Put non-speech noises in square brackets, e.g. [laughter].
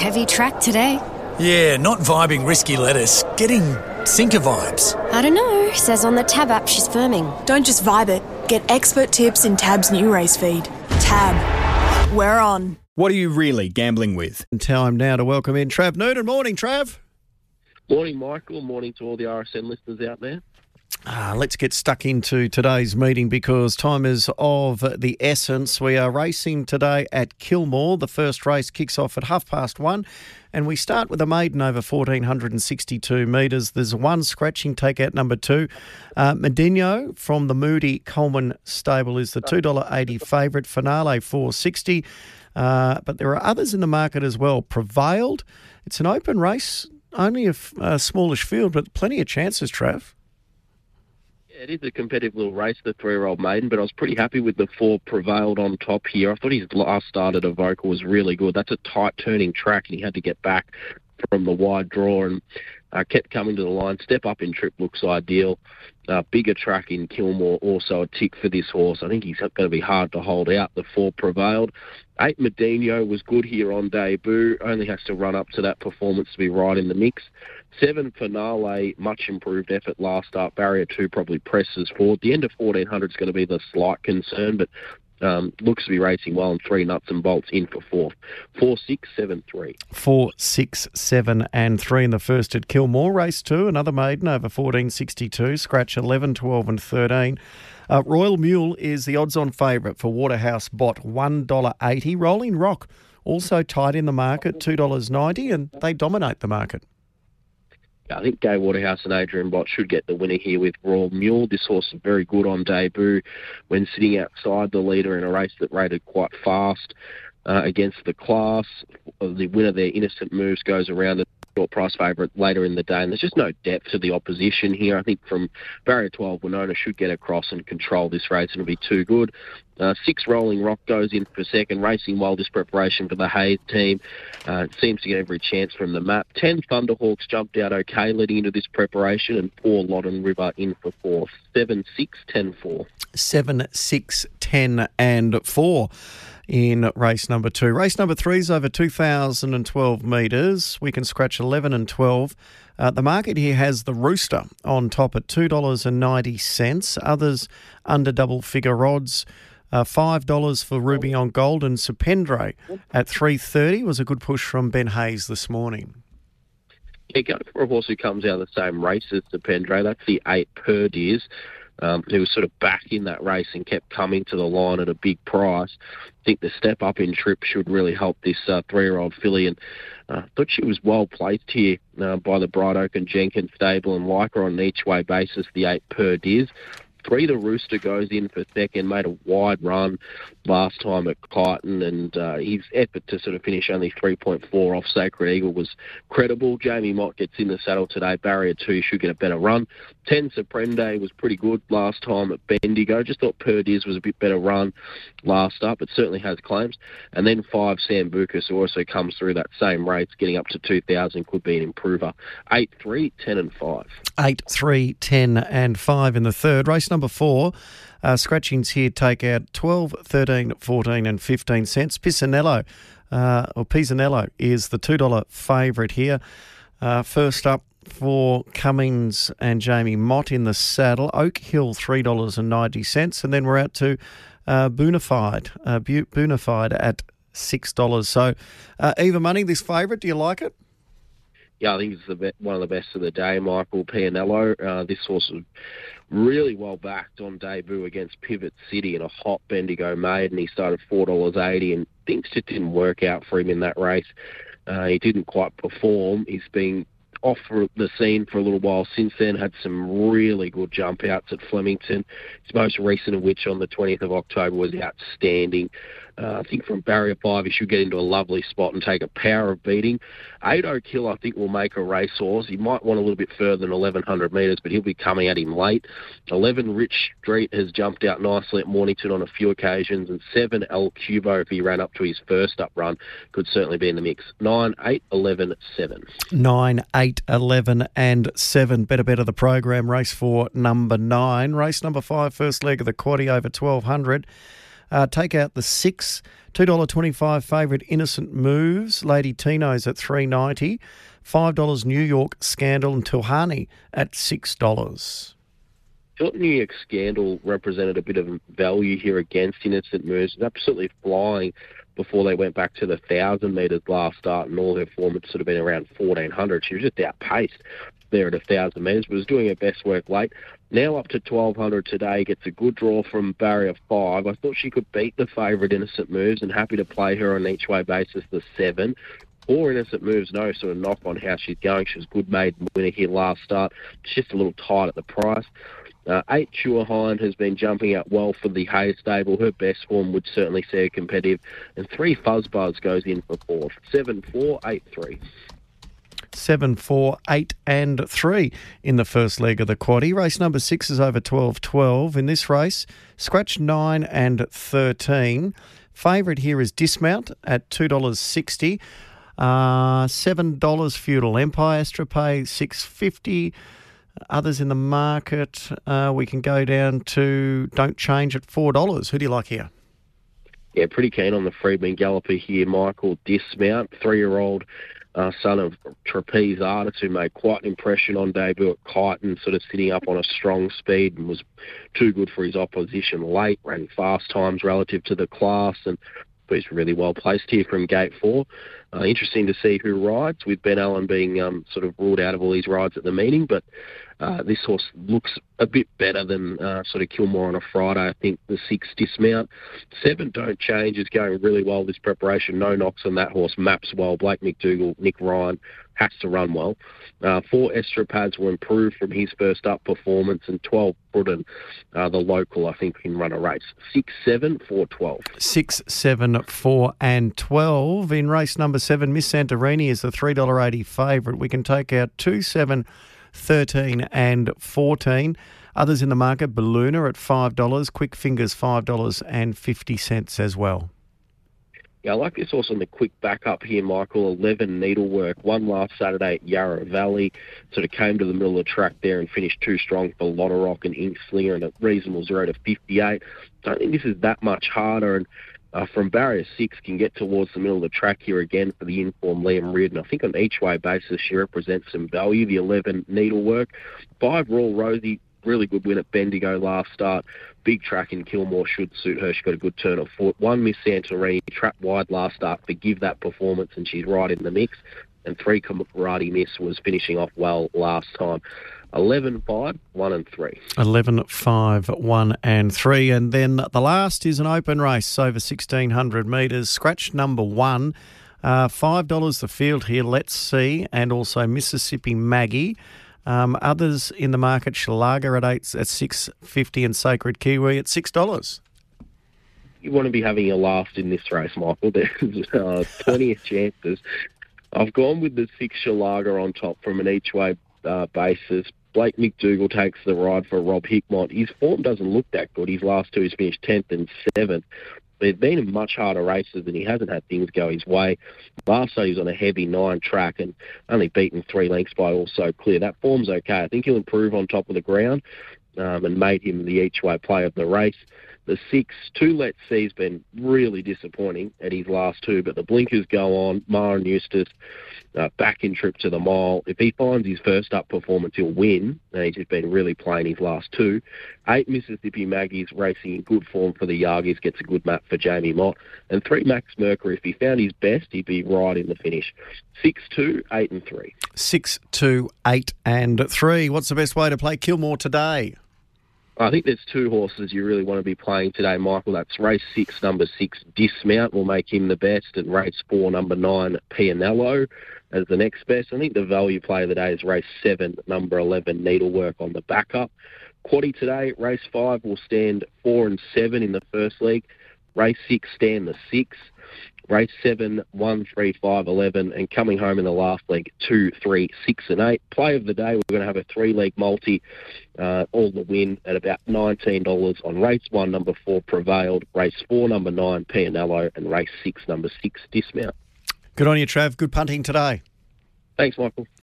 Heavy track today. Yeah, not vibing risky lettuce. Getting sinker vibes. I don't know. Says on the Tab app she's firming. Don't just vibe it. Get expert tips in Tab's new race feed. Tab. We're on. What are you really gambling with? Time now to welcome in Trav Noonan. Morning, Trav. Morning, Michael. Morning to all the RSN listeners out there. Ah, let's get stuck into today's meeting because time is of the essence. We are racing today at Kilmore. The first race kicks off at half past one, and we start with a maiden over 1462 metres. There's one scratching takeout number two. Uh, from the Moody Coleman stable is the $2.80 favourite. Finale 460. Uh, but there are others in the market as well. Prevailed. It's an open race, only a, f- a smallish field, but plenty of chances, Trav. It is a competitive little race, the three-year-old maiden, but I was pretty happy with the four prevailed on top here. I thought his last start at Avoca was really good. That's a tight turning track, and he had to get back from the wide draw and uh, kept coming to the line. Step up in trip looks ideal. Uh, bigger track in Kilmore, also a tick for this horse. I think he's going to be hard to hold out. The four prevailed. Eight Medino was good here on debut. Only has to run up to that performance to be right in the mix. Seven Finale, much improved effort last start. Barrier two probably presses forward. The end of 1400 is going to be the slight concern, but um, looks to be racing well. And three nuts and bolts in for fourth. Four, six, seven, three. Four, six, seven, and three in the first at Kilmore. Race two, another maiden over 1462. Scratch 11, 12, and 13. Uh, Royal Mule is the odds on favourite for Waterhouse Bott, $1.80. Rolling Rock also tied in the market, $2.90, and they dominate the market. I think Gai Waterhouse and Adrian Bott should get the winner here with Royal Mule. This horse is very good on debut when sitting outside the leader in a race that rated quite fast uh, against the class. The winner there, Innocent Moves, goes around a short price favourite later in the day, and there's just no depth to the opposition here. I think from barrier 12, Winona should get across and control this race, and it'll be too good. Uh, six Rolling Rock goes in for second, racing well this preparation for the Hayes team. Uh, seems to get every chance from the map. Ten Thunderhawks jumped out okay leading into this preparation, and four Loddon River in for fourth. Seven, six, ten, four. Seven, six, ten, and four in race number two. Race number three is over 2,012 metres. We can scratch 11 and 12. Uh, the market here has the Rooster on top at $2.90. Others under double figure odds. Uh, Five dollars for Ruby on Gold and Supendre at three thirty was a good push from Ben Hayes this morning. Yeah, go for a horse who comes out of the same race as Supendre. That's the eight Perdiz. Um, who was sort of back in that race and kept coming to the line at a big price. I think the step up in trip should really help this uh, three-year-old filly, and I uh, thought she was well placed here uh, by the Bright Oak and Jenkins stable, and like on an each-way basis, the eight Perdiz. Three, the Rooster goes in for second, made a wide run last time at Kyneton, and uh, his effort to sort of finish only 3.4 off Sacred Eagle was credible. Jamie Mott gets in the saddle today. Barrier 2 should get a better run. 10, Supendre was pretty good last time at Bendigo. Just thought Perdiz was a bit better run last up. It certainly has claims. And then 5, Sambucus, also comes through that same race, getting up to 2,000, could be an improver. 8, 3, 10 and 5. 8, 3, 10 and 5 in the third. Race number 4. Uh, scratchings here take out 12, 13, 14 and 15 cents. Pisanello, uh, or Pisanello is the $2 favourite here. Uh, first up for Cummings and Jamie Mott in the saddle. Oak Hill, $3.90. And then we're out to uh, Boonified, uh, Boonified at $6. So uh, even money, this favourite, do you like it? yeah, I think it's the be- one of the best of the day. Michael Pianello. Uh, this horse was really well backed on debut against Pivot City in a hot Bendigo maiden. He started four dollars eighty, and things just didn't work out for him in that race. Uh, he didn't quite perform. He's been off the scene for a little while since then. Had some really good jump outs at Flemington. His most recent of which on the 20th of October was outstanding. Uh, I think from barrier five, he should get into a lovely spot and take a power of beating. Eight Oak Hill, I think, will make a racehorse. He might want a little bit further than 1100 metres, but he'll be coming at him late. 11 Rich Street has jumped out nicely at Mornington on a few occasions, and 7 El Cubo, if he ran up to his first up run, could certainly be in the mix. 9, 8, 11, 7. 9, 8, 11, and 7. Better, better the program. Race for number 9. Race number 5, first leg of the quaddy over 1200. Uh, take out the six, $2.25 favourite Innocent Moves, Lady Tino's at three ninety, $5 New York Scandal and Tilhani at $6. thought New York Scandal represented a bit of value here against Innocent Moves. It's absolutely flying before they went back to the 1,000 metres last start, and all her form had sort of been around 1,400. She was just outpaced there at 1,000 metres, but was doing her best work late. Now up to 1,200 today, gets a good draw from barrier five. I thought she could beat the favourite Innocent Moves, and happy to play her on each way basis, the seven. Four innocent moves, no sort of knock on how she's going. She was good maiden winner here last start. It's just a little tight at the price. Uh, eight Hind has been jumping out well for the Hayes stable. Her best form would certainly see her competitive. And three Fuzzbuzz goes in for fourth. Seven, four, eight, three. Seven, four, eight, and three in the first leg of the quaddy. Race number six is over 12 12. In this race, scratch nine and 13. Favourite here is Dismount at $2.60. Uh, $7 Feudal Empire, Strape, 650 Others in the market, uh, we can go down to Don't Change at $4. Who do you like here? Yeah, pretty keen on the Freedman Galloper here, Michael Dismount, three-year-old uh, son of trapeze artist who made quite an impression on debut at Kyneton, sort of sitting up on a strong speed and was too good for his opposition late, ran fast times relative to the class and he's really well placed here from gate four. Uh, interesting to see who rides, with Ben Allen being um, sort of ruled out of all these rides at the meeting. But uh, this horse looks a bit better than uh, sort of Kilmore on a Friday. I think the six dismount. Seven don't change is going really well this preparation. No knocks on that horse. Maps well. Blake McDougall, Nick Ryan has to run well. Uh, four Estropads will improve from his first up performance, and 12 Bruden, uh, the local, I think, can run a race. Six, seven, four, 12. Six, seven, four, and 12. In race number seven, Miss Santorini is the $3.80 favourite. We can take out two, seven, 13 and 14. Others in the market, Balluna at $5, Quick Fingers $5.50 as well. Yeah, I like this horse on the quick backup here, Michael. 11 needlework. One last Saturday at Yarra Valley. Sort of came to the middle of the track there and finished too strong for Lotta Rock and Ink Slinger and a reasonable zero to 58. Don't think this is that much harder. And uh, from barrier six can get towards the middle of the track here again for the informed Liam Reardon. I think on each way basis she represents some value. The 11 needlework, five Royal Rosie, really good win at Bendigo last start. Big track in Kilmore should suit her. She got a good turn of foot. One Miss Santorini, trapped wide last start. Forgive that performance, and she's right in the mix. And three Karate Miss was finishing off well last time. 11 5, 1 and 3. 11 5, 1 and 3. And then the last is an open race over 1600 metres. Scratch number one. Uh, $5 the field here, let's see, and also Mississippi Maggie. Um, others in the market, Shalaga at eight at six fifty and Sacred Kiwi at six dollars. You want to be having a laugh in this race, Michael. [laughs] There's uh, plenty of chances. I've gone with the six Shalaga on top from an each way uh, basis. Blake McDougall takes the ride for Rob Hickmott. His form doesn't look that good. His last two, he's finished 10th and 7th. There's been in much harder races and he hasn't had things go his way. Last time he was on a heavy nine track and only beaten three lengths by also clear. That form's okay. I think he'll improve on top of the ground um, and made him the each way play of the race. The six, two let see, has been really disappointing at his last two, but the blinkers go on. Maher and Eustace, uh, back in trip to the mile. If he finds his first up performance, he'll win. And he's just been really playing his last two. Eight Mississippi Maggies racing in good form for the Yargies, gets a good map for Jamie Mott. And three Max Mercury, if he found his best, he'd be right in the finish. Six, two, eight, and three. Six, two, eight, and three. What's the best way to play Kilmore today? I think there's two horses you really want to be playing today, Michael. That's race six, number six, Dismount will make him the best, and race four, number nine, Pianello as the next best. I think the value play of the day is race seven, number 11, Needlework on the backup. Quaddy today, race five will stand four and seven in the first leg. Race six, stand the six race seven, one, three, five, eleven, and coming home in the last leg, two, three, six, and eight. Play of the day, we're going to have a three-leg multi, uh, all the win at about nineteen dollars on race one, number four, prevailed. Race four, number nine, Pianello, and race six, number six, dismount. Good on you, Trav. Good punting today. Thanks, Michael.